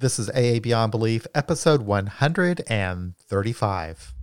This is AA Beyond Belief, episode 135.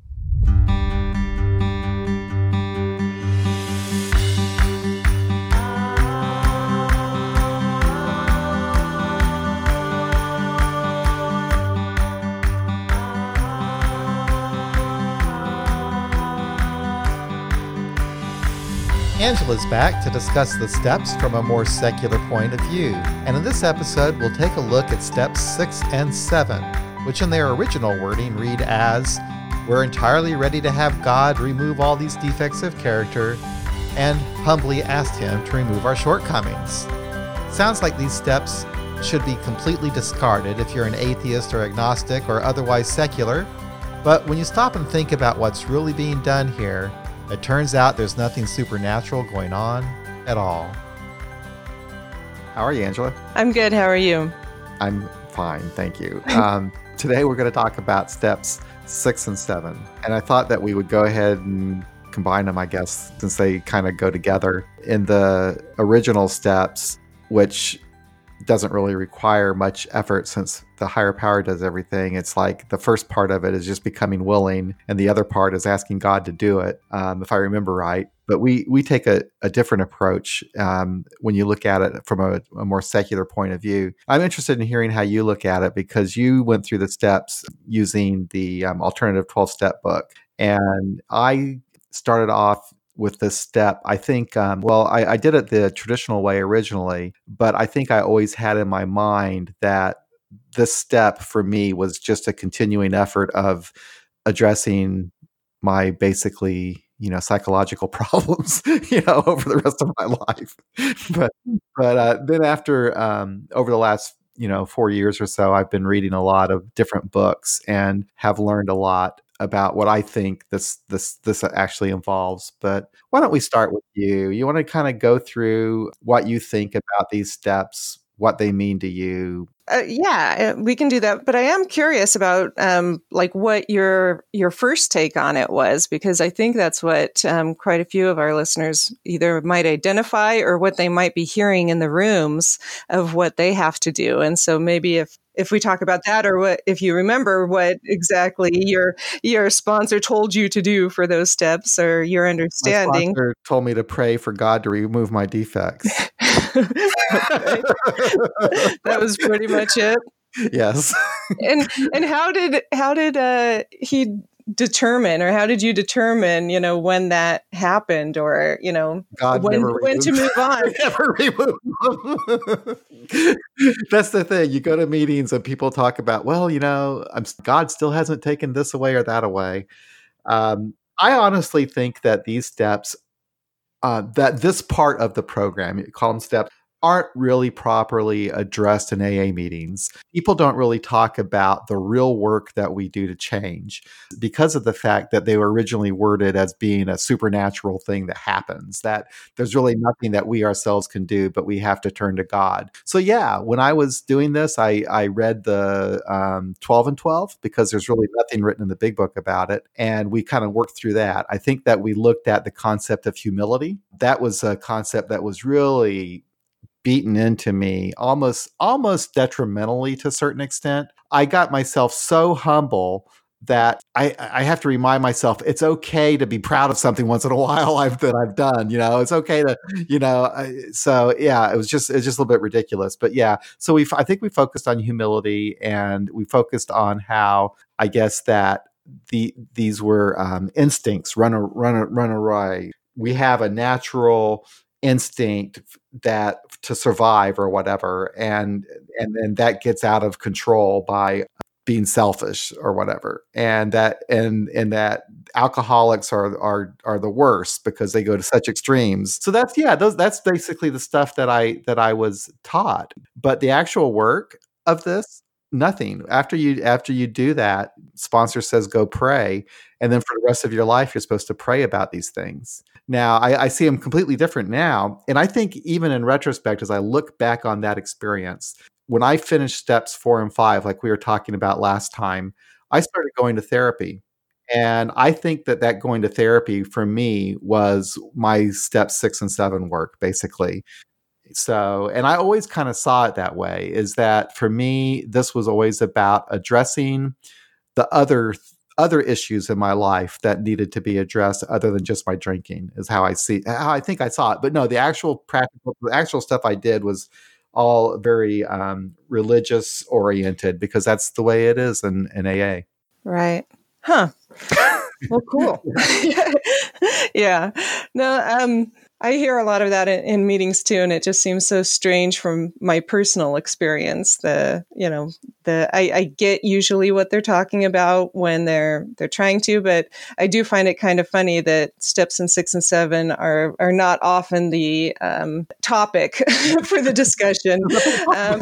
Angela's back to discuss the steps from a more secular point of view. And in this episode, we'll take a look at steps 6 and 7, which in their original wording read as We're entirely ready to have God remove all these defects of character and humbly asked Him to remove our shortcomings. Sounds like these steps should be completely discarded if you're an atheist or agnostic or otherwise secular. But when you stop and think about what's really being done here, it turns out there's nothing supernatural going on at all. How are you, Angela? I'm good. How are you? I'm fine, thank you. Um, today we're going to talk about steps six and seven. And I thought that we would go ahead and combine them, I guess, since they kind of go together. In the original steps, which doesn't really require much effort since the higher power does everything. It's like the first part of it is just becoming willing, and the other part is asking God to do it, um, if I remember right. But we we take a, a different approach um, when you look at it from a, a, more secular point of view. I'm interested in hearing how you look at it because you went through the steps using the um, alternative 12 step book, and I started off with this step. I think, um, well, I, I did it the traditional way originally, but I think I always had in my mind that this step for me was just a continuing effort of addressing my basically you know psychological problems you know over the rest of my life but but uh, then after um, over the last you know four years or so i've been reading a lot of different books and have learned a lot about what I think this this this actually involves. But why don't we start with you? You want to kind of go through what you think about these steps, what they mean to you. Uh, yeah, we can do that. But I am curious about um, like what your your first take on it was, because I think that's what um, quite a few of our listeners either might identify or what they might be hearing in the rooms of what they have to do. And so maybe if if we talk about that or what if you remember what exactly your your sponsor told you to do for those steps or your understanding. My sponsor told me to pray for God to remove my defects. that was pretty much it. Yes. and and how did how did uh he determine or how did you determine you know when that happened or you know God when, when to move on? Never remove that's the thing. You go to meetings and people talk about well you know I'm, god still hasn't taken this away or that away. Um, i honestly think that these steps uh, that this part of the program call them steps aren't really properly addressed in AA meetings. People don't really talk about the real work that we do to change because of the fact that they were originally worded as being a supernatural thing that happens, that there's really nothing that we ourselves can do, but we have to turn to God. So, yeah, when I was doing this, I, I read the um, 12 and 12 because there's really nothing written in the big book about it. And we kind of worked through that. I think that we looked at the concept of humility. That was a concept that was really beaten into me almost almost detrimentally to a certain extent. I got myself so humble that I, I have to remind myself it's okay to be proud of something once in a while I've that I've done. You know, it's okay to you know. so yeah, it was just it's just a little bit ridiculous, but yeah. So we I think we focused on humility and we focused on how I guess that the these were um, instincts run a, run run awry. We have a natural instinct that to survive or whatever and and then that gets out of control by being selfish or whatever. And that and and that alcoholics are are are the worst because they go to such extremes. So that's yeah those that's basically the stuff that i that i was taught. But the actual work of this nothing. After you after you do that sponsor says go pray and then for the rest of your life you're supposed to pray about these things now I, I see them completely different now and i think even in retrospect as i look back on that experience when i finished steps four and five like we were talking about last time i started going to therapy. And i think that that going to therapy for me was my step six and seven work basically. So, and I always kind of saw it that way is that for me, this was always about addressing the other other issues in my life that needed to be addressed other than just my drinking is how I see how I think I saw it. But no, the actual practical the actual stuff I did was all very um, religious oriented because that's the way it is in, in AA. Right. Huh. well, cool. yeah. No, um, I hear a lot of that in, in, meetings too, and it just seems so strange from my personal experience. The you know the I, I, get usually what they're talking about when they're they're trying to, but I do find it kind of funny that steps in six and seven are are not often the um, topic for the discussion. Um,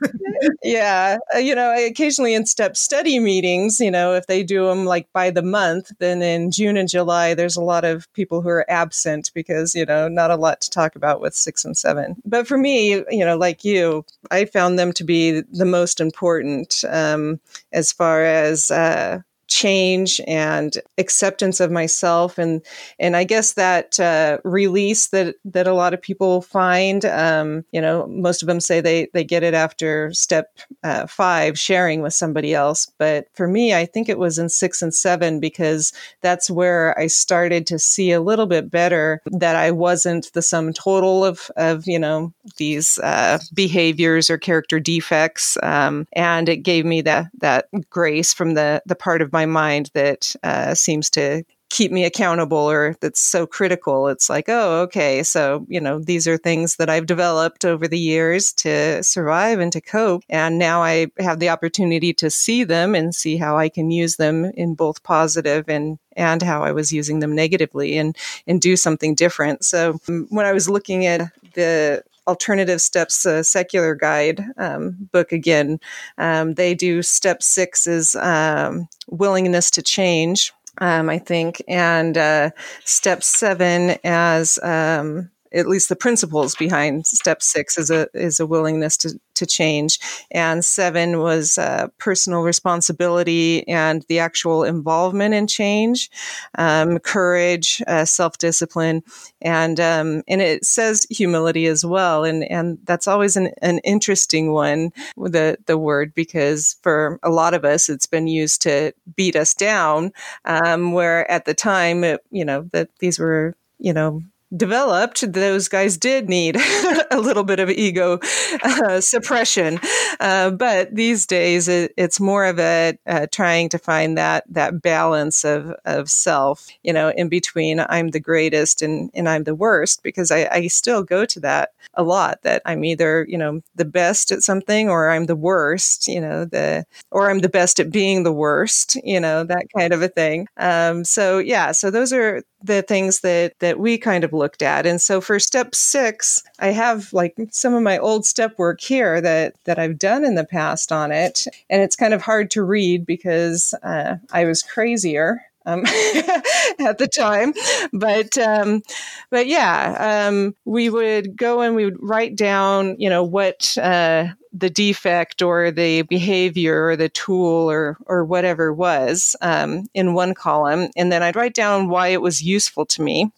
yeah, uh, you know, occasionally in step study meetings, you know, if they do them like by the month, then in June and July, there's a lot of people who are absent because you know, not a lot to talk about with six and seven. But for me, you know, like you, I found them to be the most important um, as far as uh, change and acceptance of myself. And and I guess that uh, release that that a lot of people find um, you know most of them say they they get it after step uh, five sharing with somebody else. But for me I think it was in six and seven because that's where I started to see a little bit better that I wasn't the sum total of of you know these uh, behaviors or character defects. Um, and it gave me that that grace from the the part of my my mind that uh, seems to keep me accountable or that's so critical. It's like, oh, okay. So, you know, these are things that I've developed over the years to survive and to cope. And now I have the opportunity to see them and see how I can use them in both positive and and how I was using them negatively and and do something different. So when I was looking at the alternative steps uh, secular guide um, book again. Um, they do step six is um, willingness to change um, i think and uh, step seven as um, at least the principles behind step six is a is a willingness to to change, and seven was uh, personal responsibility and the actual involvement in change, um, courage, uh, self discipline, and um, and it says humility as well, and and that's always an, an interesting one the the word because for a lot of us it's been used to beat us down, um, where at the time it, you know that these were you know developed, those guys did need a little bit of ego uh, suppression. Uh, but these days, it, it's more of a uh, trying to find that that balance of of self, you know, in between I'm the greatest and and I'm the worst, because I, I still go to that a lot. That I'm either you know the best at something or I'm the worst, you know, the or I'm the best at being the worst, you know, that kind of a thing. Um, so yeah, so those are the things that that we kind of looked at. And so for step six i have like some of my old step work here that that i've done in the past on it. And it's kind of hard to read because uh, i was crazier um, at the time. But um, but yeah, um, we would go and we would write down, you know, what uh, the defect or the behavior or the tool or or whatever was um, in one column, and then I'd write down why it was useful to me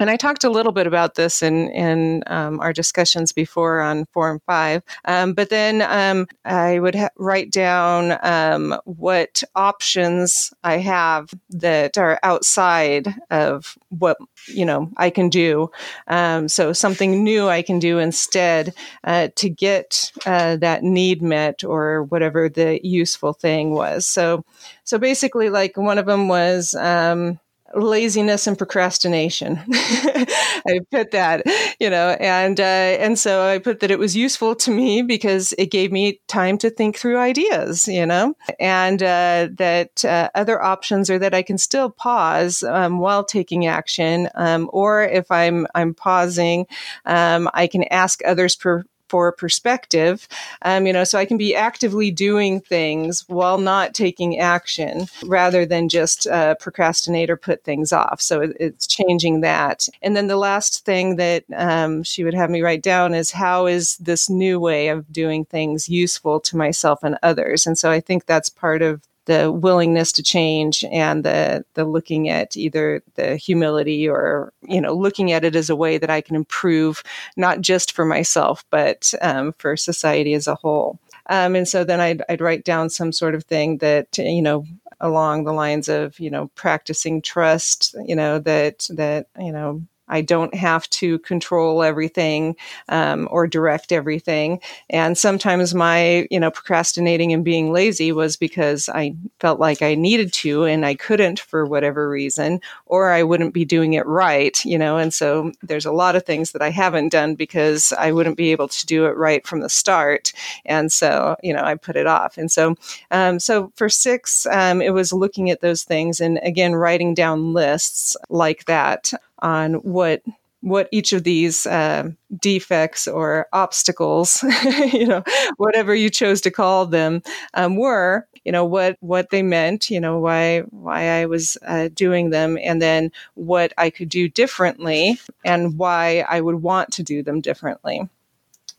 and I talked a little bit about this in in um, our discussions before on Forum Five. Um, but then um, I would ha- write down um, what options I have that are outside of what you know I can do. Um, so something new I can do instead uh, to get uh, that need met or whatever the useful thing was. So so basically, like one of them was um, laziness and procrastination. I put that, you know, and uh, and so I put that it was useful to me because it gave me time to think through ideas, you know, and uh, that uh, other options are that I can still pause um, while taking action, um, or if I'm I'm pausing, um, I can ask others per for perspective. Um, you know, so I can be actively doing things while not taking action rather than just uh, procrastinate or put things off. So it, it's changing that. And then the last thing that um, she would have me write down is how is this new way of doing things useful to myself and others? And so I think that's part of the willingness to change and the the looking at either the humility or you know looking at it as a way that I can improve not just for myself but um, for society as a whole. Um, and so then I'd, I'd write down some sort of thing that you know along the lines of you know practicing trust you know that that you know I don't have to control everything um, or direct everything. And sometimes my, you know, procrastinating and being lazy was because I felt like I needed to and I couldn't for whatever reason, or I wouldn't be doing it right, you know. And so there's a lot of things that I haven't done because I wouldn't be able to do it right from the start. And so, you know, I put it off. And so, um, so for six, um, it was looking at those things and again, writing down lists like that on what what each of these uh, defects or obstacles, you know, whatever you chose to call them, um, were, you know, what what they meant, you know, why why I was uh, doing them, and then what I could do differently, and why I would want to do them differently.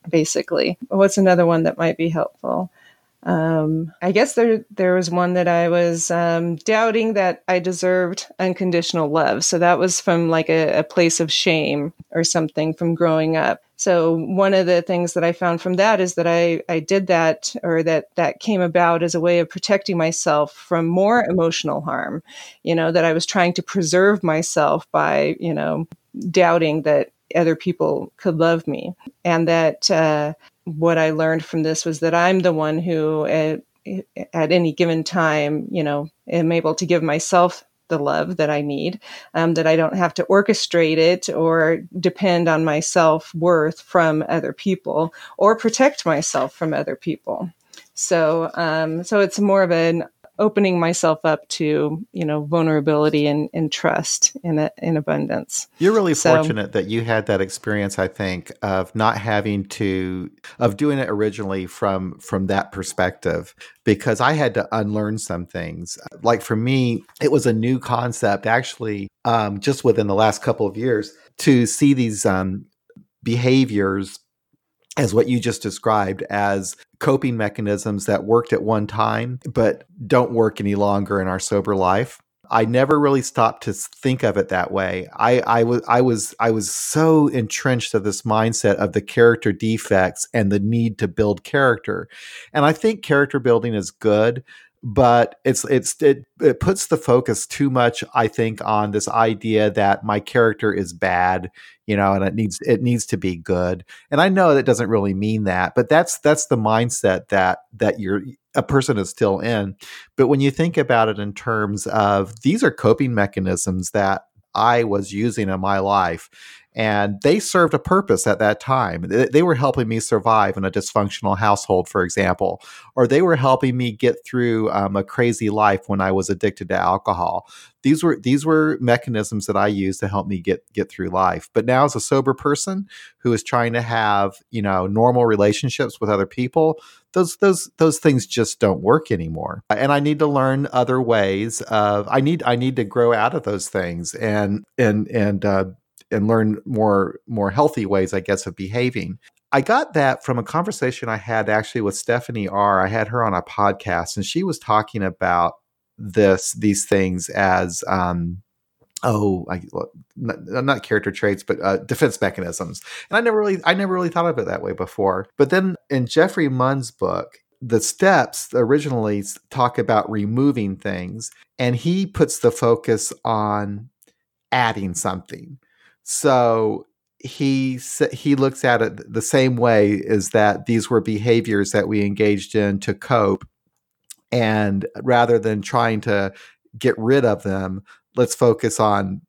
Basically, what's another one that might be helpful? Um, I guess there there was one that I was um, doubting that I deserved unconditional love. So that was from like a, a place of shame or something from growing up. So one of the things that I found from that is that I, I did that or that that came about as a way of protecting myself from more emotional harm. You know, that I was trying to preserve myself by, you know, doubting that other people could love me and that uh, what I learned from this was that I'm the one who, at, at any given time, you know, am able to give myself the love that I need, um, that I don't have to orchestrate it or depend on my self worth from other people or protect myself from other people. So, um, so it's more of an opening myself up to you know vulnerability and, and trust in a, in abundance. You're really so, fortunate that you had that experience i think of not having to of doing it originally from from that perspective because i had to unlearn some things. Like for me it was a new concept actually um, just within the last couple of years to see these um, behaviors as what you just described as coping mechanisms that worked at one time but don't work any longer in our sober life. I never really stopped to think of it that way. I, I was I was I was so entrenched of this mindset of the character defects and the need to build character. And I think character building is good, but it's it's it, it puts the focus too much i think on this idea that my character is bad you know and it needs it needs to be good. And i know that doesn't really mean that but that's that's the mindset that that you're a person is still in. But when you think about it in terms of these are coping mechanisms that i was using in my life and they served a purpose at that time. They were helping me survive in a dysfunctional household, for example, or they were helping me get through um, a crazy life when I was addicted to alcohol. These were these were mechanisms that I used to help me get get through life. But now, as a sober person who is trying to have you know normal relationships with other people, those those those things just don't work anymore and i need to learn other ways of i need i need to grow out of those things and and and uh, and learn more more healthy ways, I guess, of behaving. I got that from a conversation I had actually with Stephanie R. I had her on a podcast, and she was talking about this these things as um, oh, I, not, not, character traits, but uh, defense mechanisms. And I never really I never really thought of it that way before. But then in Jeffrey Munn's book, the steps originally talk about removing things, and he puts the focus on adding something. So he he looks at it the same way is that these were behaviors that we engaged in to cope and rather than trying to get rid of them let's focus on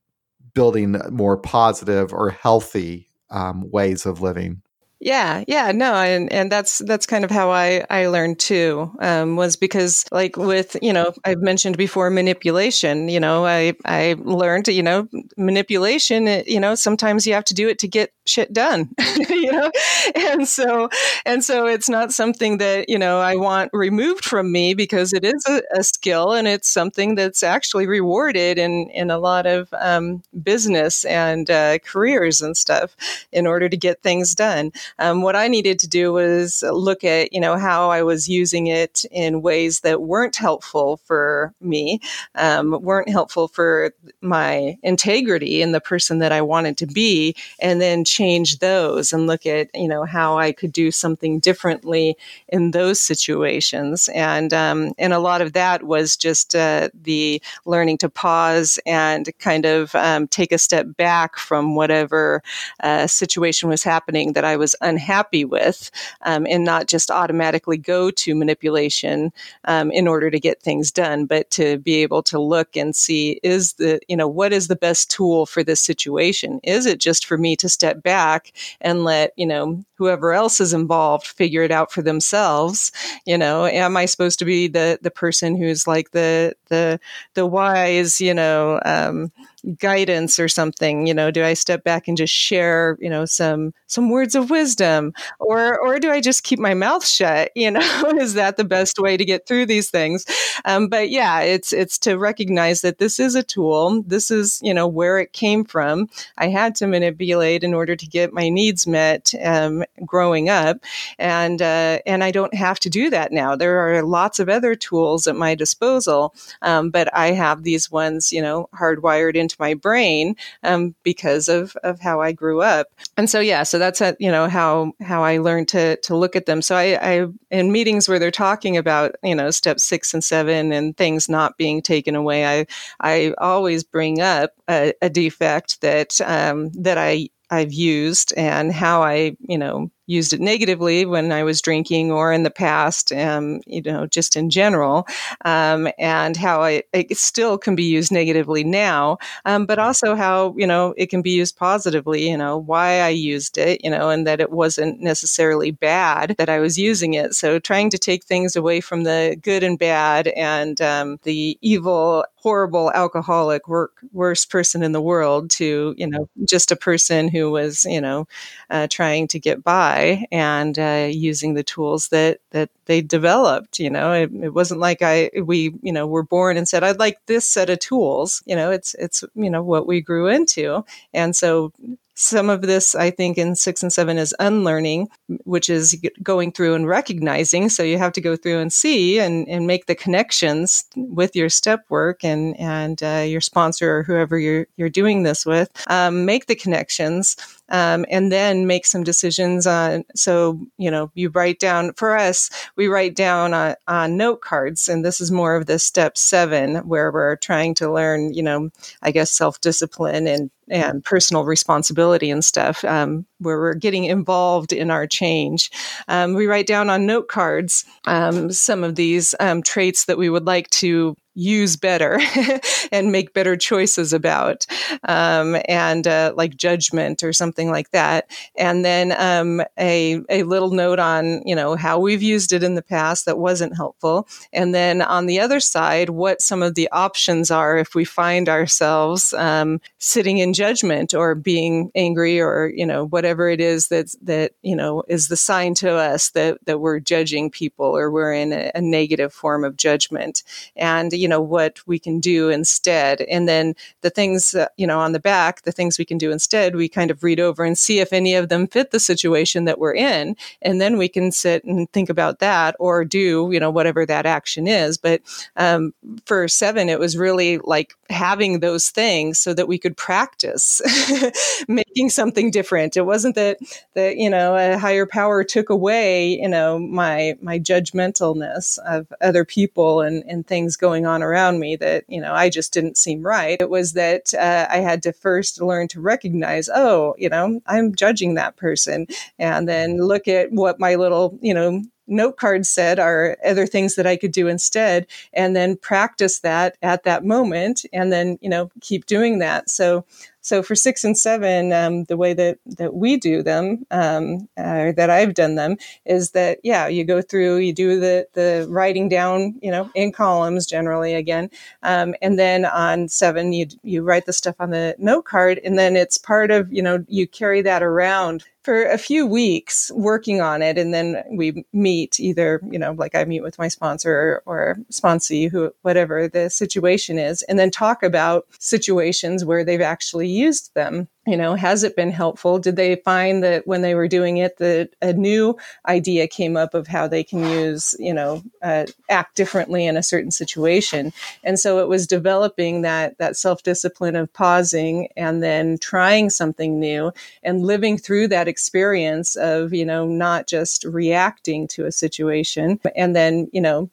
building more positive or healthy um, ways of living yeah, yeah, no, and and that's that's kind of how I I learned too. Um, was because like with you know I've mentioned before manipulation. You know, I I learned you know manipulation. You know, sometimes you have to do it to get shit done. you know, and so and so it's not something that you know I want removed from me because it is a, a skill and it's something that's actually rewarded in in a lot of um, business and uh, careers and stuff in order to get things done. Um, what I needed to do was look at, you know, how I was using it in ways that weren't helpful for me, um, weren't helpful for my integrity and the person that I wanted to be, and then change those and look at, you know, how I could do something differently in those situations. And, um, and a lot of that was just uh, the learning to pause and kind of um, take a step back from whatever uh, situation was happening that I was unhappy with, um, and not just automatically go to manipulation um, in order to get things done, but to be able to look and see is the you know what is the best tool for this situation? Is it just for me to step back and let you know whoever else is involved figure it out for themselves? You know, am I supposed to be the the person who's like the the the wise you know um, guidance or something you know do i step back and just share you know some some words of wisdom? Or or do i just keep my mouth shut? You know is that the best way to get through these things? Um, but yeah it's it's to recognize that this is a tool. This is you know where it came from. I had to manipulate in order to get my needs met um, growing up. And uh, and i don't have to do that now. There are lots of other tools at my disposal. Um, but i have these ones you know hardwired into my brain um, because of of how I grew up. And so yeah, so that's a, you know how how I learned to to look at them. So I, I in meetings where they're talking about you know step six and seven and things not being taken away, I I always bring up a, a defect that um, that I I've used and how I, you know, used it negatively when I was drinking or in the past, um, you know, just in general, um, and how it still can be used negatively now, um, but also how, you know, it can be used positively, you know, why I used it, you know, and that it wasn't necessarily bad that I was using it. So trying to take things away from the good and bad and um, the evil horrible alcoholic work, worst person in the world to you know just a person who was you know uh, trying to get by and uh, using the tools that that they developed. You know, it, it, wasn't like I we you know were born and said I'd like this set of tools. You know, it's it's you know what we grew into, and so some of this, I think, in six and seven is unlearning, which is going through and recognizing. So you have to go through and see and, and make the connections with your step work and and uh, your sponsor or whoever you're you're doing this with. Um, make the connections um, and then make some decisions on. So, you know, you write down, for us, we write down on, on note cards. And this is more of the step seven where we're trying to learn, you know, I guess self discipline and and personal responsibility and stuff, um, where we're getting involved in our change. Um, we write down on note cards um, some of these um, traits that we would like to use better and make better choices about, um, and uh, like judgment or something like that. And then um, a a little note on you know how we've used it in the past that wasn't helpful, and then on the other side, what some of the options are if we find ourselves um, sitting in judgment or being angry or you know whatever it is that that you know is the sign to us that that we're judging people or we're in a, a negative form of judgment and you know what we can do instead. And then the things uh, you know on the back the things we can do instead we kind of read over and see if any of them fit the situation that we're in. And then we can sit and think about that or do you know whatever that action is. But um, for seven it was really like having those things so that we could practice making something different. It wasn't that that you know a higher power took away you know my my judgmentalness of other people and and things going on on around me that, you know, I just didn't seem right. It was that uh, I had to first learn to recognize, oh, you know, I'm judging that person. And then look at what my little, you know, note card said are other things that I could do instead, and then practice that at that moment, and then you know keep doing that. So so for six and seven, um, the way that that we do them, um, uh, that I've done them, is that yeah, you go through, you do the the writing down, you know, in columns generally again, um, and then on seven, you you write the stuff on the note card, and then it's part of you know you carry that around for a few weeks working on it. And then we meet either you know like i meet with my sponsor or, or sponsee who whatever the situation is and then talk about situations where they've actually used them you know has it been helpful? Did they find that when they were doing it that a new idea came up of how they can use you know uh, act differently in a certain situation? And so it was developing that that self-discipline of pausing and then trying something new and living through that experience of you know not just reacting to a situation and then you know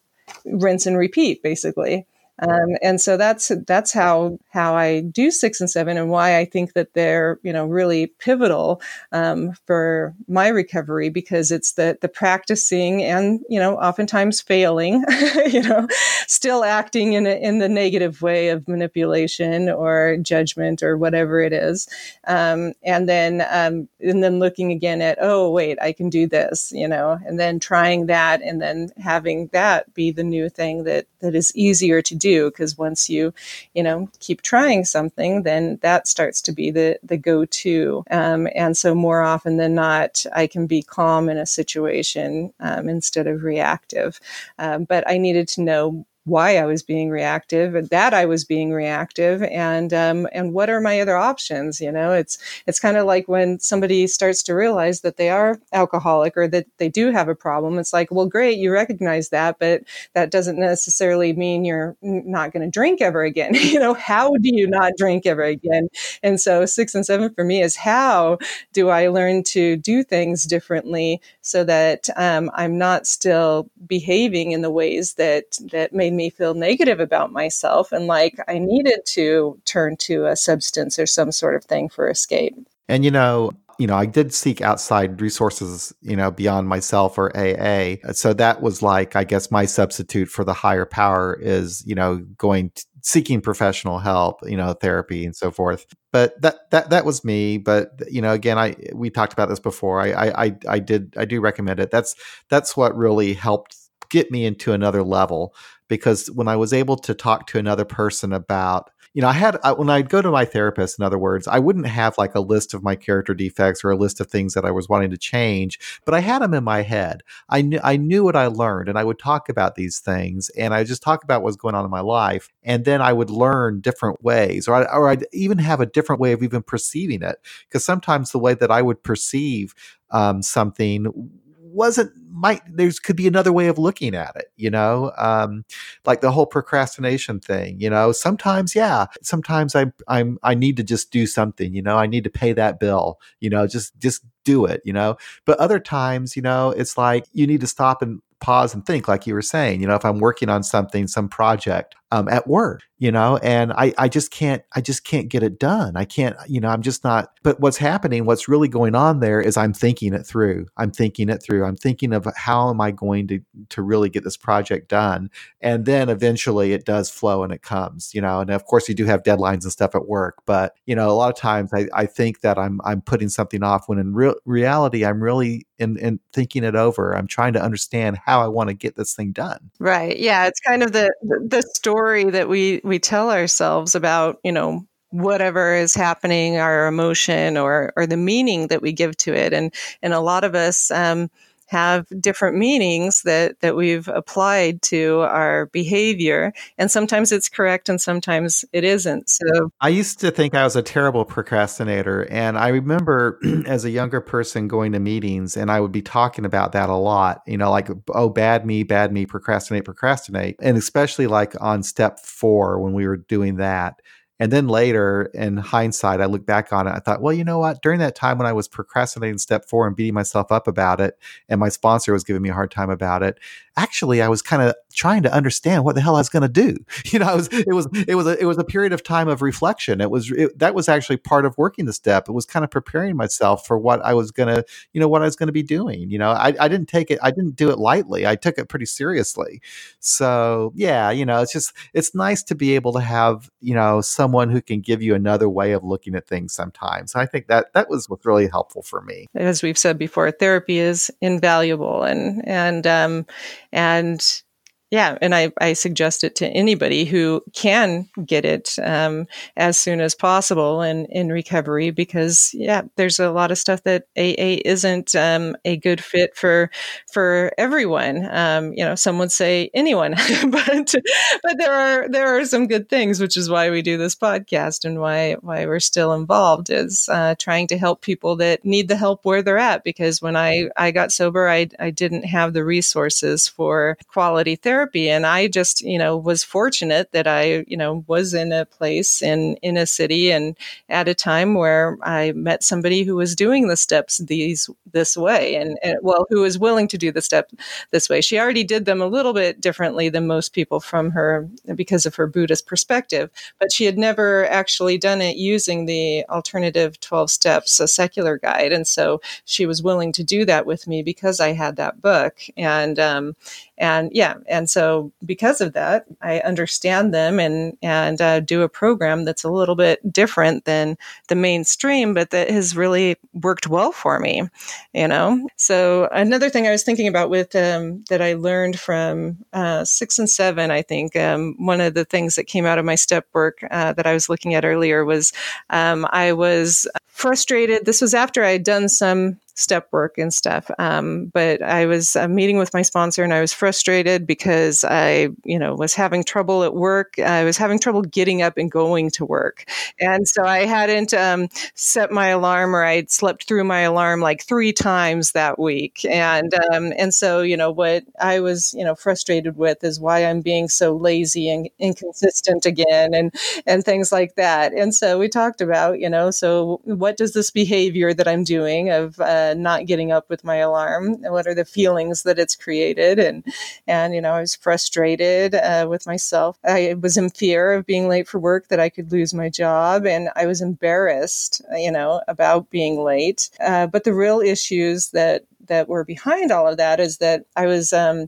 rinse and repeat basically um, and so that's that's how how I do six and seven, and why I think that they're you know really pivotal um, for my recovery because it's the the practicing and you know oftentimes failing, you know, still acting in a, in the negative way of manipulation or judgment or whatever it is, um, and then um, and then looking again at oh wait I can do this, you know, and then trying that and then having that be the new thing that that is easier to do because once you you know keep trying something then that starts to be the the go-to. Um, and so more often than not i can be calm in a situation um, instead of reactive. Um, but i needed to know why I was being reactive, and that I was being reactive, and um, and what are my other options? You know, it's it's kind of like when somebody starts to realize that they are alcoholic or that they do have a problem. It's like, well, great, you recognize that, but that doesn't necessarily mean you're not going to drink ever again. you know, how do you not drink ever again? And so, six and seven for me is how do I learn to do things differently so that um, I'm not still behaving in the ways that that made me feel negative about myself and like I needed to turn to a substance or some sort of thing for escape. And you know, you know, I did seek outside resources, you know, beyond myself or AA. So that was like, I guess, my substitute for the higher power is, you know, going seeking professional help, you know, therapy and so forth. But that that that was me. But you know, again, I we talked about this before. I I I did I do recommend it. That's that's what really helped get me into another level because when I was able to talk to another person about you know, I had I, when I'd go to my therapist, in other words, I wouldn't have like a list of my character defects or a list of things that I was wanting to change, but I had them in my head. I knew I knew what I learned, and I would talk about these things, and I just talk about what's going on in my life, and then I would learn different ways, or I, or I'd even have a different way of even perceiving it, because sometimes the way that I would perceive um, something wasn't might there's could be another way of looking at it you know? Um like the whole procrastination thing you know? Sometimes yeah sometimes i i'm i need to just do something you know? I need to pay that bill you know? Just just do it you know? But other times you know it's like you need to stop and pause and think, like you were saying, you know, if I'm working on something, some project um, at work, you know, and I, I just can't, I just can't get it done. I can't, you know, I'm just not, but what's happening, what's really going on there is I'm thinking it through. I'm thinking it through. I'm thinking of how am I going to, to really get this project done? And then eventually it does flow and it comes, you know, and of course you do have deadlines and stuff at work, but you know, a lot of times I, I think that I'm, I'm putting something off when in real reality, I'm really in, in thinking it over. I'm trying to understand how I want to get this thing done. Right. Yeah. It's kind of the the story that we we tell ourselves about, you know, whatever is happening, our emotion or or the meaning that we give to it. And and a lot of us um, have different meanings that that we've applied to our behavior. And sometimes it's correct and sometimes it isn't. So i used to think i was a terrible procrastinator and i remember as a younger person going to meetings and i would be talking about that a lot you know like oh bad me bad me procrastinate procrastinate. And especially like on step 4 when we were doing that and then later, in hindsight, I look back on it. I thought, well, you know what? During that time when I was procrastinating step four and beating myself up about it, and my sponsor was giving me a hard time about it, actually, I was kind of trying to understand what the hell I was going to do. You know, I was it was it was a, it was a period of time of reflection. It was it, that was actually part of working the step. It was kind of preparing myself for what I was going to you know what I was going to be doing. You know, I, I didn't take it. I didn't do it lightly. I took it pretty seriously. So yeah, you know, it's just it's nice to be able to have you know someone who can give you another way of looking at things sometimes. I think that that was what's really helpful for me. As we've said before, therapy is invaluable, and and um, and yeah, and I, I suggest it to anybody who can get it um, as soon as possible in, in recovery because yeah, there's a lot of stuff that AA isn't um, a good fit for for everyone. Um, you know, some would say anyone, but but there are there are some good things, which is why we do this podcast and why why we're still involved is uh, trying to help people that need the help where they're at. Because when I I got sober, I I didn't have the resources for quality therapy therapy. And I just, you know, was fortunate that I, you know, was in a place in, in a city and at a time where I met somebody who was doing the steps these, this way and, and well, who was willing to do the step this way. She already did them a little bit differently than most people from her because of her Buddhist perspective, but she had never actually done it using the alternative 12 steps, a secular guide. And so she was willing to do that with me because I had that book. And, um, and yeah and so because of that i understand them and and uh, do a program that's a little bit different than the mainstream but that has really worked well for me you know? So another thing i was thinking about with um, that i learned from uh, six and seven i think um, one of the things that came out of my step work uh, that i was looking at earlier was um, i was frustrated. This was after i'd done some step work and stuff. Um, but I was uh, meeting with my sponsor and I was frustrated because I, you know, was having trouble at work. I was having trouble getting up and going to work. And so I hadn't um, set my alarm or I'd slept through my alarm like three times that week. And, um, and so, you know, what I was, you know, frustrated with is why I'm being so lazy and inconsistent again and, and things like that. And so we talked about, you know, so what does this behavior that I'm doing of, uh, not getting up with my alarm. And what are the feelings that it's created? And and you know i was frustrated uh, with myself. I was in fear of being late for work that i could lose my job and i was embarrassed you know about being late. Uh, but the real issues that that were behind all of that is that i was um,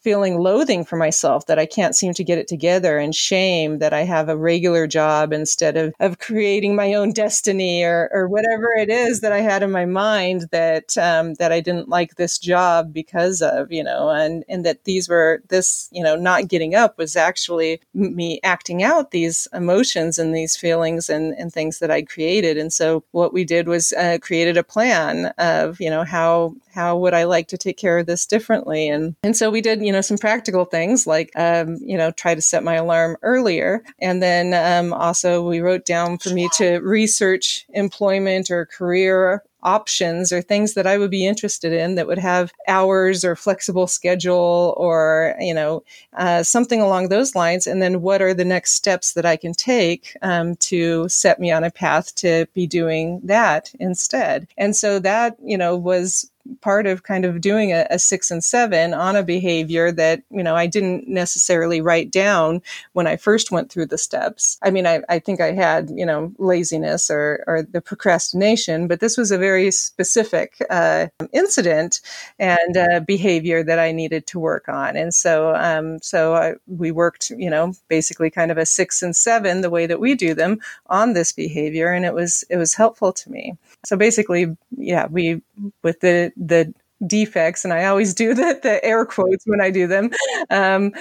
feeling loathing for myself that I can't seem to get it together and shame that I have a regular job instead of, of creating my own destiny or, or whatever it is that I had in my mind that, um, that I didn't like this job because of, you know, and, and that these were this, you know, not getting up was actually me acting out these emotions and these feelings and, and things that I created. And so what we did was uh, created a plan of, you know, how, how would I like to take care of this differently? And, and so we did, you know, some practical things like, um, you know, try to set my alarm earlier. And then um, also we wrote down for me to research employment or career options or things that I would be interested in that would have hours or flexible schedule or, you know, uh, something along those lines. And then what are the next steps that I can take um, to set me on a path to be doing that instead? And so that, you know, was part of kind of doing a, a, six and seven on a behavior that you know I didn't necessarily write down when I first went through the steps. I mean, I, I think I had you know laziness or or the procrastination, but this was a very specific uh, incident and uh, behavior that I needed to work on, and so um, so I, we worked you know basically kind of a six and seven the way that we do them on this behavior, and it was it was helpful to me. So basically, yeah, we with the the defects, and I always do the, the air quotes when I do them. Um,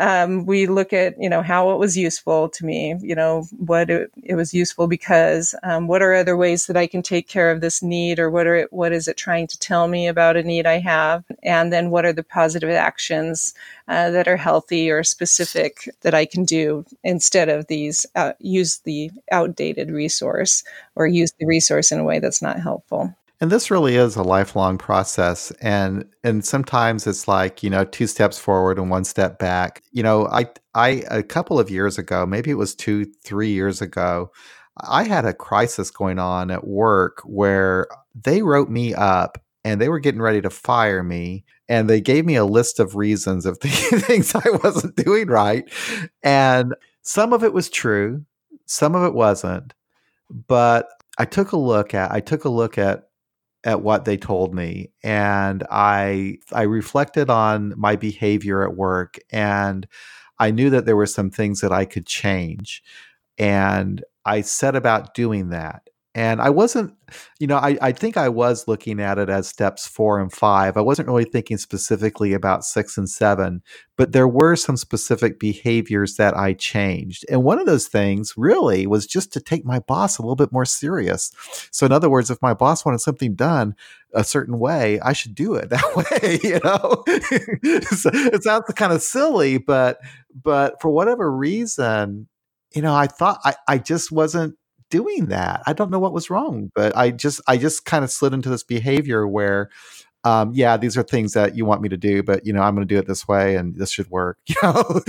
um, we look at you know how it was useful to me, you know what it, it was useful because um, what are other ways that I can take care of this need, or what are it, what is it trying to tell me about a need I have, and then what are the positive actions uh, that are healthy or specific that I can do instead of these uh, use the outdated resource or use the resource in a way that's not helpful. And this really is a lifelong process. And and sometimes it's like, you know, two steps forward and one step back. You know, I I a couple of years ago, maybe it was two, three years ago, I had a crisis going on at work where they wrote me up and they were getting ready to fire me and they gave me a list of reasons of things I wasn't doing right. And some of it was true, some of it wasn't. But I took a look at I took a look at at what they told me and i i reflected on my behavior at work and i knew that there were some things that i could change and i set about doing that and I wasn't, you know, I, I think I was looking at it as steps four and five. I wasn't really thinking specifically about six and seven, but there were some specific behaviors that I changed. And one of those things really was just to take my boss a little bit more serious. So, in other words, if my boss wanted something done a certain way, I should do it that way, you know? so it sounds kind of silly, but, but for whatever reason, you know, I thought I, I just wasn't doing that. I don't know what was wrong, but I just I just kind of slid into this behavior where um, yeah, these are things that you want me to do, but you know, I'm going to do it this way, and this should work. You know,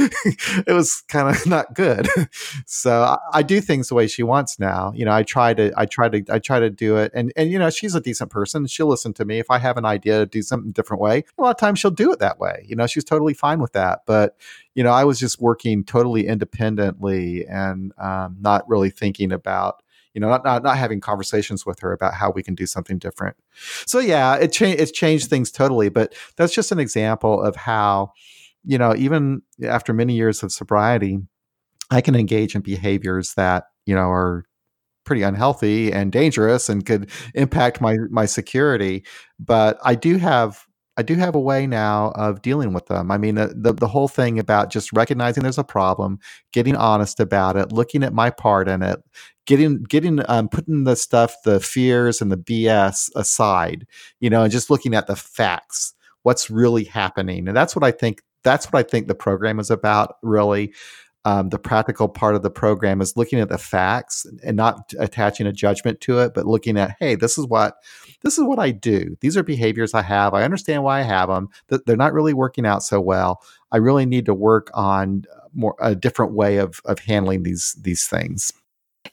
it was kind of not good. so I, I, do things the way she wants now. You know, I try to, I try to, I try to do it, and and you know, she's a decent person. She'll listen to me if I have an idea to do something different way. A lot of times she'll do it that way. You know, she's totally fine with that. But you know, I was just working totally independently and um, not really thinking about you know, not, not, not having conversations with her about how we can do something different. So yeah, it changed it's changed things totally. But that's just an example of how, you know, even after many years of sobriety, I can engage in behaviors that you know are pretty unhealthy and dangerous and could impact my my security. But I do have I do have a way now of dealing with them. I mean, the, the, the whole thing about just recognizing there's a problem, getting honest about it, looking at my part in it, getting getting um, putting the stuff, the fears and the BS aside, you know, and just looking at the facts, what's really happening, and that's what I think. That's what I think the program is about, really. Um, the practical part of the program is looking at the facts and not attaching a judgment to it, but looking at, hey, this is what this is what I do. These are behaviors I have. I understand why I have them. They're not really working out so well. I really need to work on more a different way of of handling these these things.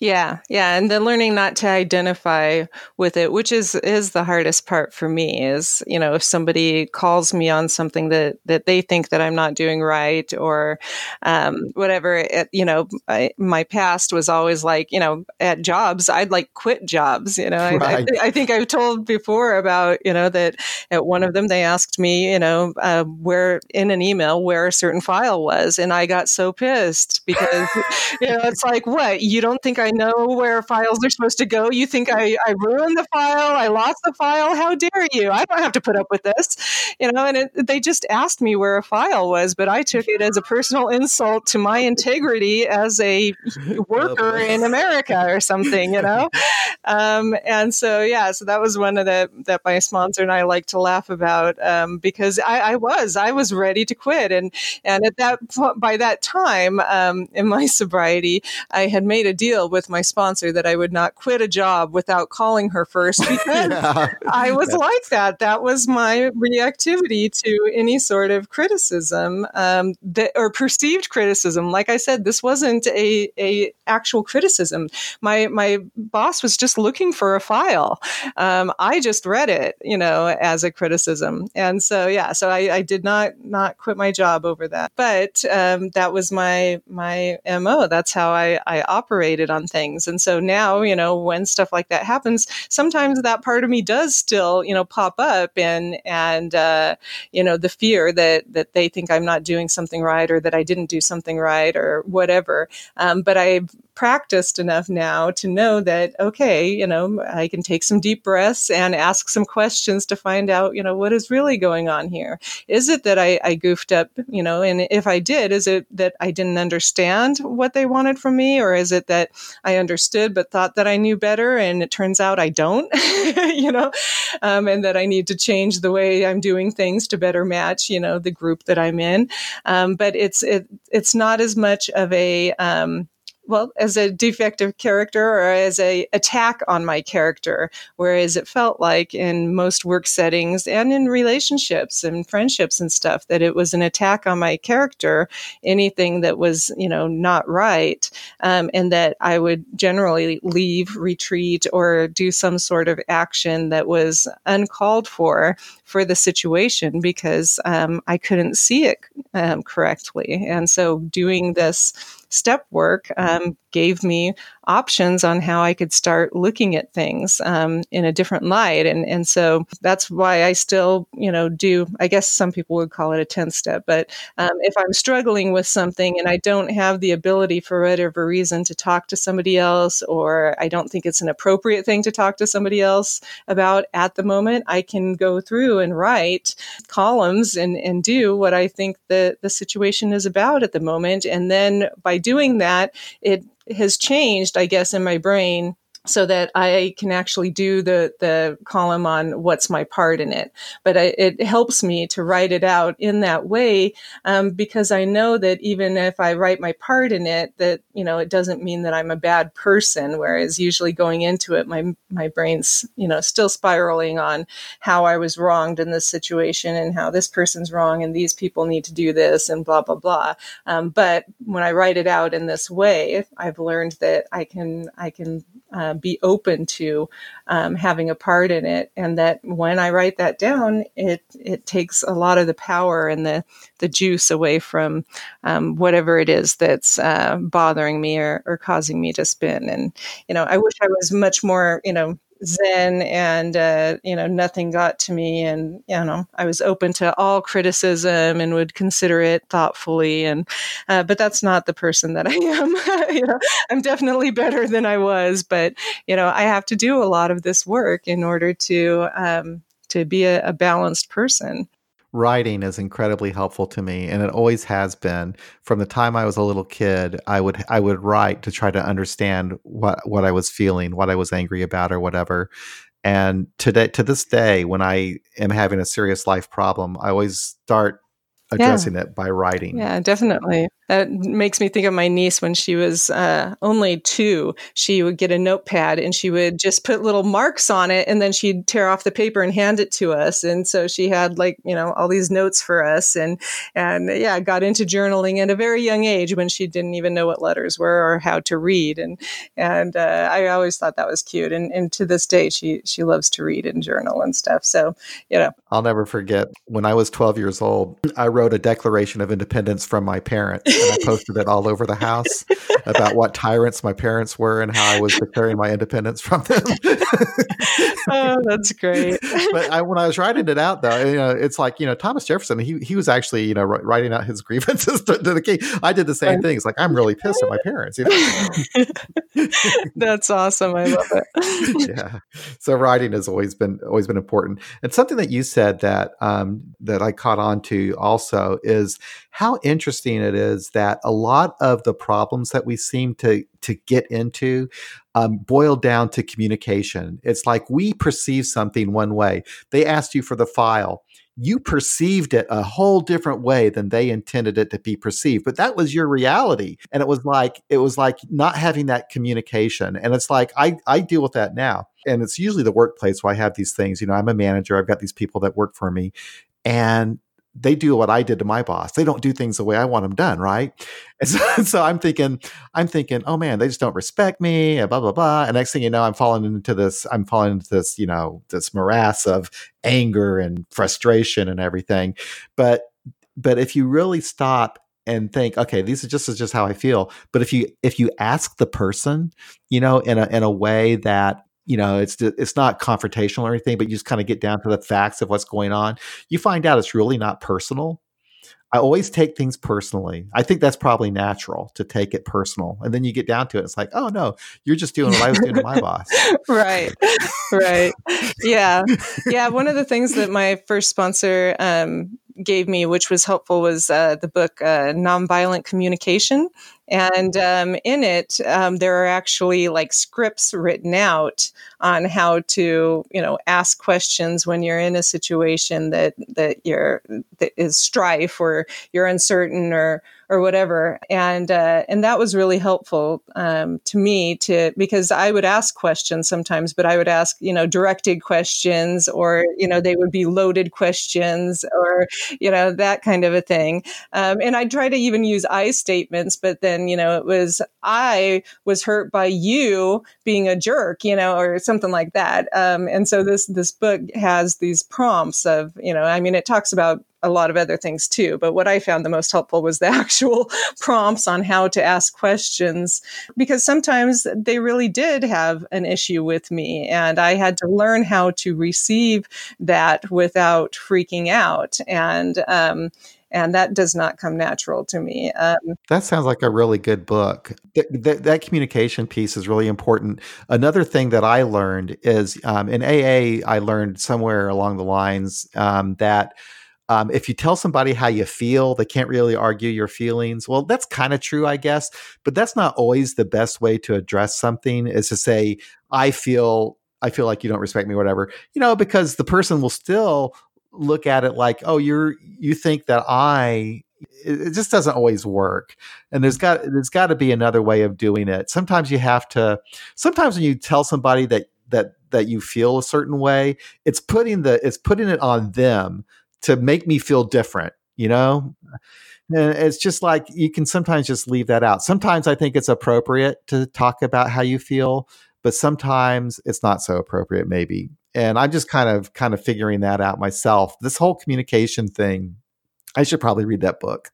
Yeah, yeah, and then learning not to identify with it, which is is the hardest part for me. Is you know if somebody calls me on something that that they think that I'm not doing right or um, whatever. It, you know, I, my past was always like you know at jobs I'd like quit jobs. You know, right. I, I, th- I, think I've told before about you know that at one of them they asked me you know uh, where in an email where a certain file was, and I got so pissed because you know it's like what you don't think I know where files are supposed to go. You think I, I ruined the file? I lost the file? How dare you? I don't have to put up with this. You know, and it, they just asked me where a file was, but I took it as a personal insult to my integrity as a worker in America or something, you know? Um, and so, yeah, so that was one of the, that my sponsor and I like to laugh about um, because I, I, was, I was ready to quit. And, and at that, by that time um, in my sobriety, I had made a deal with my sponsor that I would not quit a job without calling her first because yeah. I was like that. That was my reactivity to any sort of criticism um, that, or perceived criticism. Like I said, this wasn't a, a actual criticism. My my boss was just looking for a file. Um, I just read it, you know, as a criticism. And so yeah, so I, I did not not quit my job over that. But um, that was my my mo. That's how I, I operated on things. And so now, you know, when stuff like that happens, sometimes that part of me does still, you know, pop up and, and, uh, you know, the fear that, that they think I'm not doing something right or that I didn't do something right or whatever. Um, but I've practiced enough now to know that, okay, you know, I can take some deep breaths and ask some questions to find out, you know, what is really going on here? Is it that I, I goofed up, you know, and if I did, is it that I didn't understand what they wanted from me or is it that I understood but thought that I knew better and it turns out I don't, you know, um, and that I need to change the way I'm doing things to better match, you know, the group that I'm in. Um, but it's, it, it's not as much of a, um, well as a defective character or as a attack on my character whereas it felt like in most work settings and in relationships and friendships and stuff that it was an attack on my character anything that was you know not right um, and that i would generally leave retreat or do some sort of action that was uncalled for for the situation because um, i couldn't see it um, correctly and so doing this step work um, gave me options on how I could start looking at things um, in a different light. And, and so that's why I still, you know, do, I guess some people would call it a 10th step. But um, if I'm struggling with something and I don't have the ability for whatever reason to talk to somebody else, or I don't think it's an appropriate thing to talk to somebody else about at the moment, I can go through and write columns and, and do what I think the, the situation is about at the moment. And then by doing that, it has changed, I guess, in my brain so that I can actually do the the column on what's my part in it. But I, it helps me to write it out in that way um, because I know that even if I write my part in it, that you know it doesn't mean that I'm a bad person. Whereas usually going into it, my my brain's you know still spiraling on how I was wronged in this situation and how this person's wrong and these people need to do this and blah blah blah. Um, but when I write it out in this way, I've learned that I can I can uh, be open to um, having a part in it, and that when I write that down, it it takes a lot of the power and the the juice away from um, whatever it is that's uh, bothering me or, or causing me to spin. And you know, I wish I was much more you know zen and uh, you know nothing got to me and you know i was open to all criticism and would consider it thoughtfully and uh, but that's not the person that i am. You know i'm definitely better than i was but you know i have to do a lot of this work in order to um, to be a, a balanced person writing is incredibly helpful to me and it always has been. From the time i was a little kid i would i would write to try to understand what what i was feeling what i was angry about or whatever. And today to this day when i am having a serious life problem i always start addressing yeah. it by writing yeah definitely that makes me think of my niece when she was uh, only two. She would get a notepad and she would just put little marks on it, and then she'd tear off the paper and hand it to us. And so she had like you know all these notes for us, and and yeah, got into journaling at a very young age when she didn't even know what letters were or how to read. And and uh, I always thought that was cute. And and to this day, she she loves to read and journal and stuff. So you know, I'll never forget when I was 12 years old. I wrote a Declaration of Independence from my parents and I posted it all over the house about what tyrants my parents were and how I was declaring my independence from them. oh, that's great. but I, when I was writing it out, though, you know, it's like you know Thomas Jefferson. He he was actually you know writing out his grievances to, to the king. I did the same right. thing. It's like I'm really pissed at my parents. You know? that's awesome. I love it. yeah. So writing has always been always been important. And something that you said that um, that I caught on to also is how interesting it is that a lot of the problems that we seem to to get into um, boil down to communication. It's like we perceive something one way. They asked you for the file. You perceived it a whole different way than they intended it to be perceived, but that was your reality. And it was like it was like not having that communication. And it's like I I deal with that now. And it's usually the workplace where I have these things. You know, I'm a manager. I've got these people that work for me, and they do what I did to my boss. They don't do things the way I want them done, right? And so, so, I'm thinking, I'm thinking, oh man, they just don't respect me, and blah blah blah. And next thing you know, I'm falling into this, I'm falling into this, you know, this morass of anger and frustration and everything. But but if you really stop and think, okay, these are just is just how I feel. But if you if you ask the person, you know, in a in a way that you know it's it's not confrontational or anything but you just kind of get down to the facts of what's going on. You find out it's really not personal. I always take things personally. I think that's probably natural to take it personal and then you get down to it it's like oh no you're just doing what i was doing to my boss. Right. Right. Yeah. Yeah one of the things that my first sponsor um, gave me, which was helpful, was uh, the book uh, Nonviolent Communication. And um, in it, um, there are actually like scripts written out on how to, you know, ask questions when you're in a situation that that you're that is strife or you're uncertain or or whatever. And uh, and that was really helpful um, to me to because I would ask questions sometimes, but I would ask you know directed questions or you know they would be loaded questions or you know that kind of a thing. Um, and I try to even use I statements, but then and you know it was i was hurt by you being a jerk you know or something like that um, and so this this book has these prompts of you know i mean it talks about a lot of other things too. But what I found the most helpful was the actual prompts on how to ask questions because sometimes they really did have an issue with me and I had to learn how to receive that without freaking out. And, um, and that does not come natural to me. Um, that sounds like a really good book. Th- th- that communication piece is really important. Another thing that I learned is um, in AA, I learned somewhere along the lines um, that um, if you tell somebody how you feel, they can't really argue your feelings. Well, that's kind of true, I guess, but that's not always the best way to address something. Is to say, "I feel, I feel like you don't respect me, whatever." You know, because the person will still look at it like, "Oh, you're, you think that I." It, just doesn't always work, and there's mm-hmm. got there's got to be another way of doing it. Sometimes you have to. Sometimes when you tell somebody that that that you feel a certain way, it's putting the it's putting it on them to make me feel different, you know? And it's just like you can sometimes just leave that out. Sometimes I think it's appropriate to talk about how you feel, but sometimes it's not so appropriate, maybe. And I'm just kind of kind of figuring that out myself. This whole communication thing, I should probably read that book.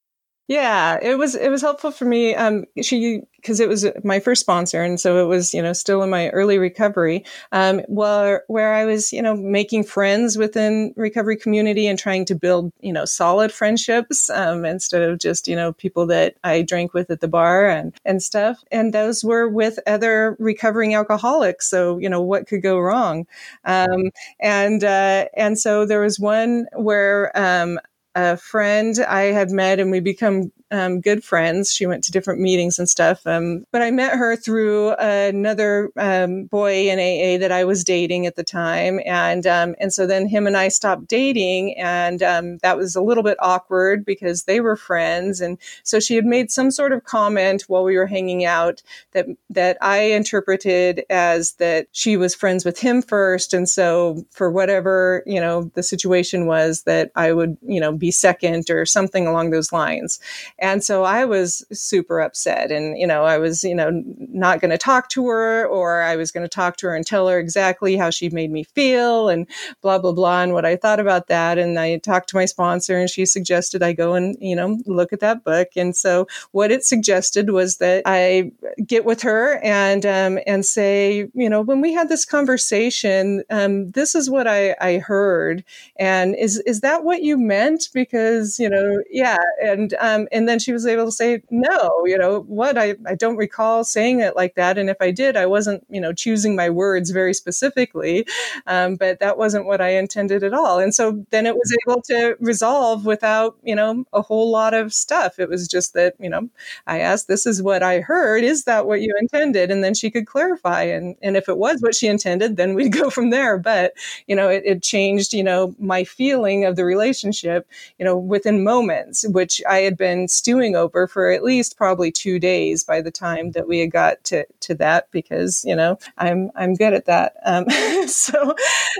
Yeah, it was it was helpful for me. Um, she because it was my first sponsor, and so it was you know still in my early recovery. Um, where where I was you know making friends within recovery community and trying to build you know solid friendships um, instead of just you know people that I drank with at the bar and and stuff. And those were with other recovering alcoholics. So you know what could go wrong? Um, and uh, and so there was one where um, a friend I had met and we become um, good friends. She went to different meetings and stuff. Um, but I met her through another um, boy in AA that I was dating at the time, and um, and so then him and I stopped dating, and um, that was a little bit awkward because they were friends, and so she had made some sort of comment while we were hanging out that that I interpreted as that she was friends with him first, and so for whatever you know the situation was that I would you know be second or something along those lines. And so I was super upset. And, you know, I was, you know, not going to talk to her or I was going to talk to her and tell her exactly how she made me feel and blah, blah, blah, and what I thought about that. And I talked to my sponsor and she suggested I go and, you know, look at that book. And so what it suggested was that I get with her and, um, and say, you know, when we had this conversation, um, this is what I, I heard. And is, is that what you meant? Because, you know, yeah. And, um, and then she was able to say, no, you know, what? I, I don't recall saying it like that. And if I did, I wasn't, you know, choosing my words very specifically. Um, but that wasn't what I intended at all. And so then it was able to resolve without, you know, a whole lot of stuff. It was just that, you know, I asked, this is what I heard. Is that what you intended? And then she could clarify. And, and if it was what she intended, then we'd go from there. But, you know, it, it changed, you know, my feeling of the relationship, you know, within moments, which I had been stewing over for at least probably two days by the time that we had got to, to that because you know I'm I'm good at that. Um, so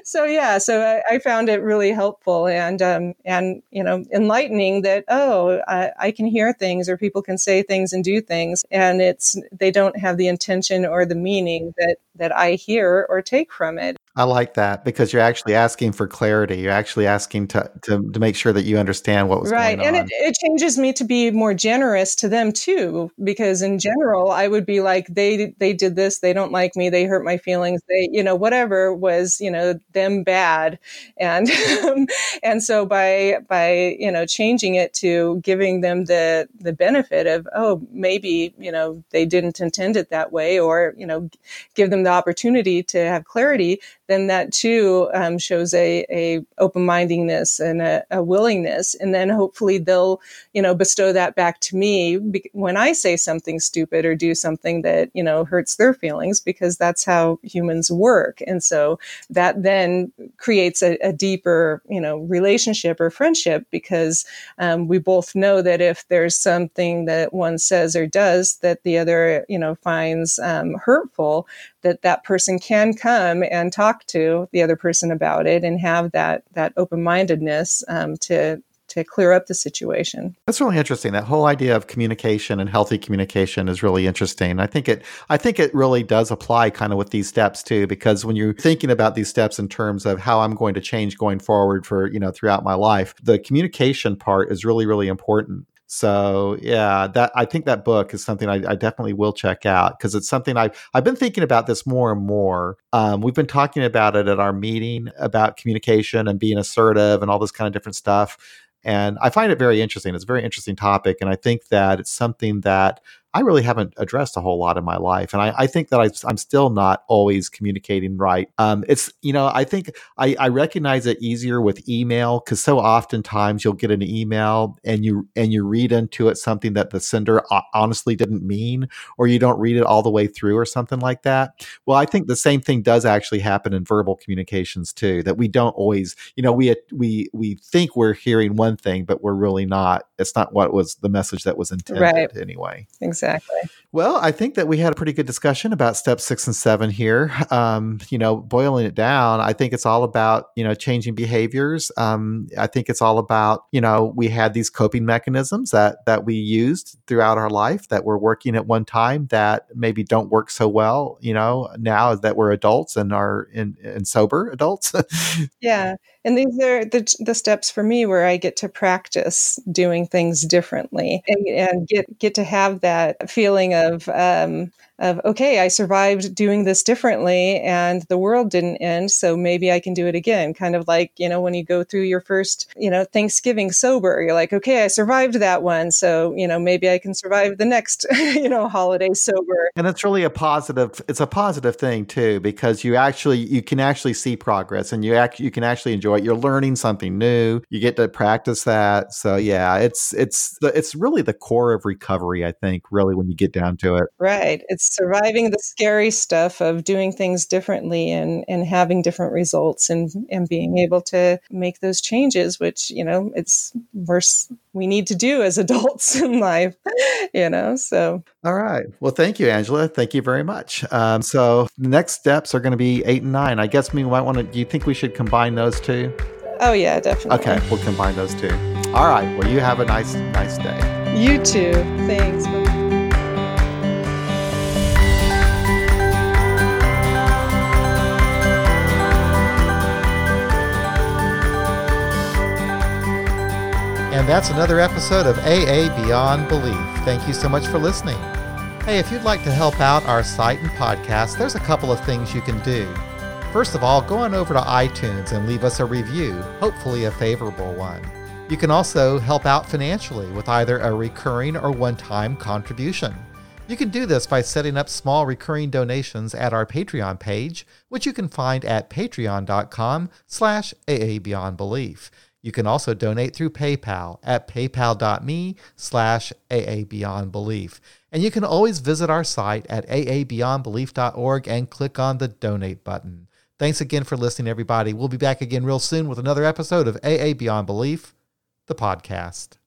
so yeah, so I, I, found it really helpful and um, and you know enlightening that oh I, I can hear things or people can say things and do things and it's they don't have the intention or the meaning that that I hear or take from it. I like that because you're actually asking for clarity. You're actually asking to to, to make sure that you understand what was right. and it, it changes me to be more generous to them too, because in general, I would be like, they they did this, they don't like me, they hurt my feelings, they you know whatever was you know them bad, and and so by by you know changing it to giving them the the benefit of oh maybe you know they didn't intend it that way, or you know give them the opportunity to have clarity then that too um, shows a, a open mindedness and a, a, willingness. And then hopefully they'll, you know, bestow that back to me when I say something stupid or do something that, you know, hurts their feelings because that's how humans work. And so that then creates a, a deeper, you know, relationship or friendship because um, we both know that if there's something that one says or does that the other, you know, finds um, hurtful, that that person can come and talk to the other person about it and have that that open mindedness um, to to clear up the situation. That's really interesting. That whole idea of communication and healthy communication is really interesting. I think it I think it really does apply kind of with these steps too because when you're thinking about these steps in terms of how I'm going to change going forward for, you know, throughout my life, the communication part is really really important. So yeah, that I think that book is something I, I definitely will check out because it's something I've I've been thinking about this more and more. Um, we've been talking about it at our meeting about communication and being assertive and all this kind of different stuff. And I find it very interesting. It's a very interesting topic, and I think that it's something that I really haven't addressed a whole lot in my life. And I, I think that I, am still not always communicating right. Um, it's, you know, I think I, I recognize it easier with email because so oftentimes you'll get an email and you, and you read into it something that the sender honestly didn't mean, or you don't read it all the way through or something like that. Well, I think the same thing does actually happen in verbal communications too, that we don't always, you know, we, we, we think we're hearing one thing, but we're really not. It's not what was the message that was intended right. anyway. Exactly. Exactly. Well, I think that we had a pretty good discussion about step six and seven here. Um, you know, boiling it down, I think it's all about, you know, changing behaviors. Um, I think it's all about, you know, we had these coping mechanisms that that we used throughout our life that were working at one time that maybe don't work so well, you know, now that we're adults and are in, in sober adults. yeah. And these are the, the steps for me where I get to practice doing things differently and, and get, get to have that feeling of, um, of okay i survived doing this differently and the world didn't end so maybe i can do it again. Kind of like you know when you go through your first you know thanksgiving sober you're like okay i survived that one so you know maybe i can survive the next you know holiday sober. And it's really a positive it's a positive thing too because you actually you can actually see progress and you act you can actually enjoy it. You're learning something new. You get to practice that. So yeah it's it's the, it's really the core of recovery i think really when you get down to it. Right. It's surviving the scary stuff of doing things differently and, and having different results and, and being able to make those changes, which, you know, it's worse we need to do as adults in life, you know? So. All right. Well, thank you, Angela. Thank you very much. Um, so the next steps are going to be eight and nine. I guess we might want to, do you think we should combine those two? Oh yeah, definitely. Okay. We'll combine those two. All right. Well, you have a nice, nice day. You too. Thanks. And that's another episode of AA Beyond Belief. Thank you so much for listening. Hey, if you'd like to help out our site and podcast, there's a couple of things you can do. First of all, go on over to iTunes and leave us a review, hopefully a favorable one. You can also help out financially with either a recurring or one-time contribution. You can do this by setting up small recurring donations at our Patreon page, which you can find at patreon.com slash aabeyondbelief. You can also donate through PayPal at paypal.me slash aabeyondbelief. And you can always visit our site at aabeyondbelief.org and click on the donate button. Thanks again for listening, everybody. We'll be back again real soon with another episode of AA Beyond Belief, the podcast.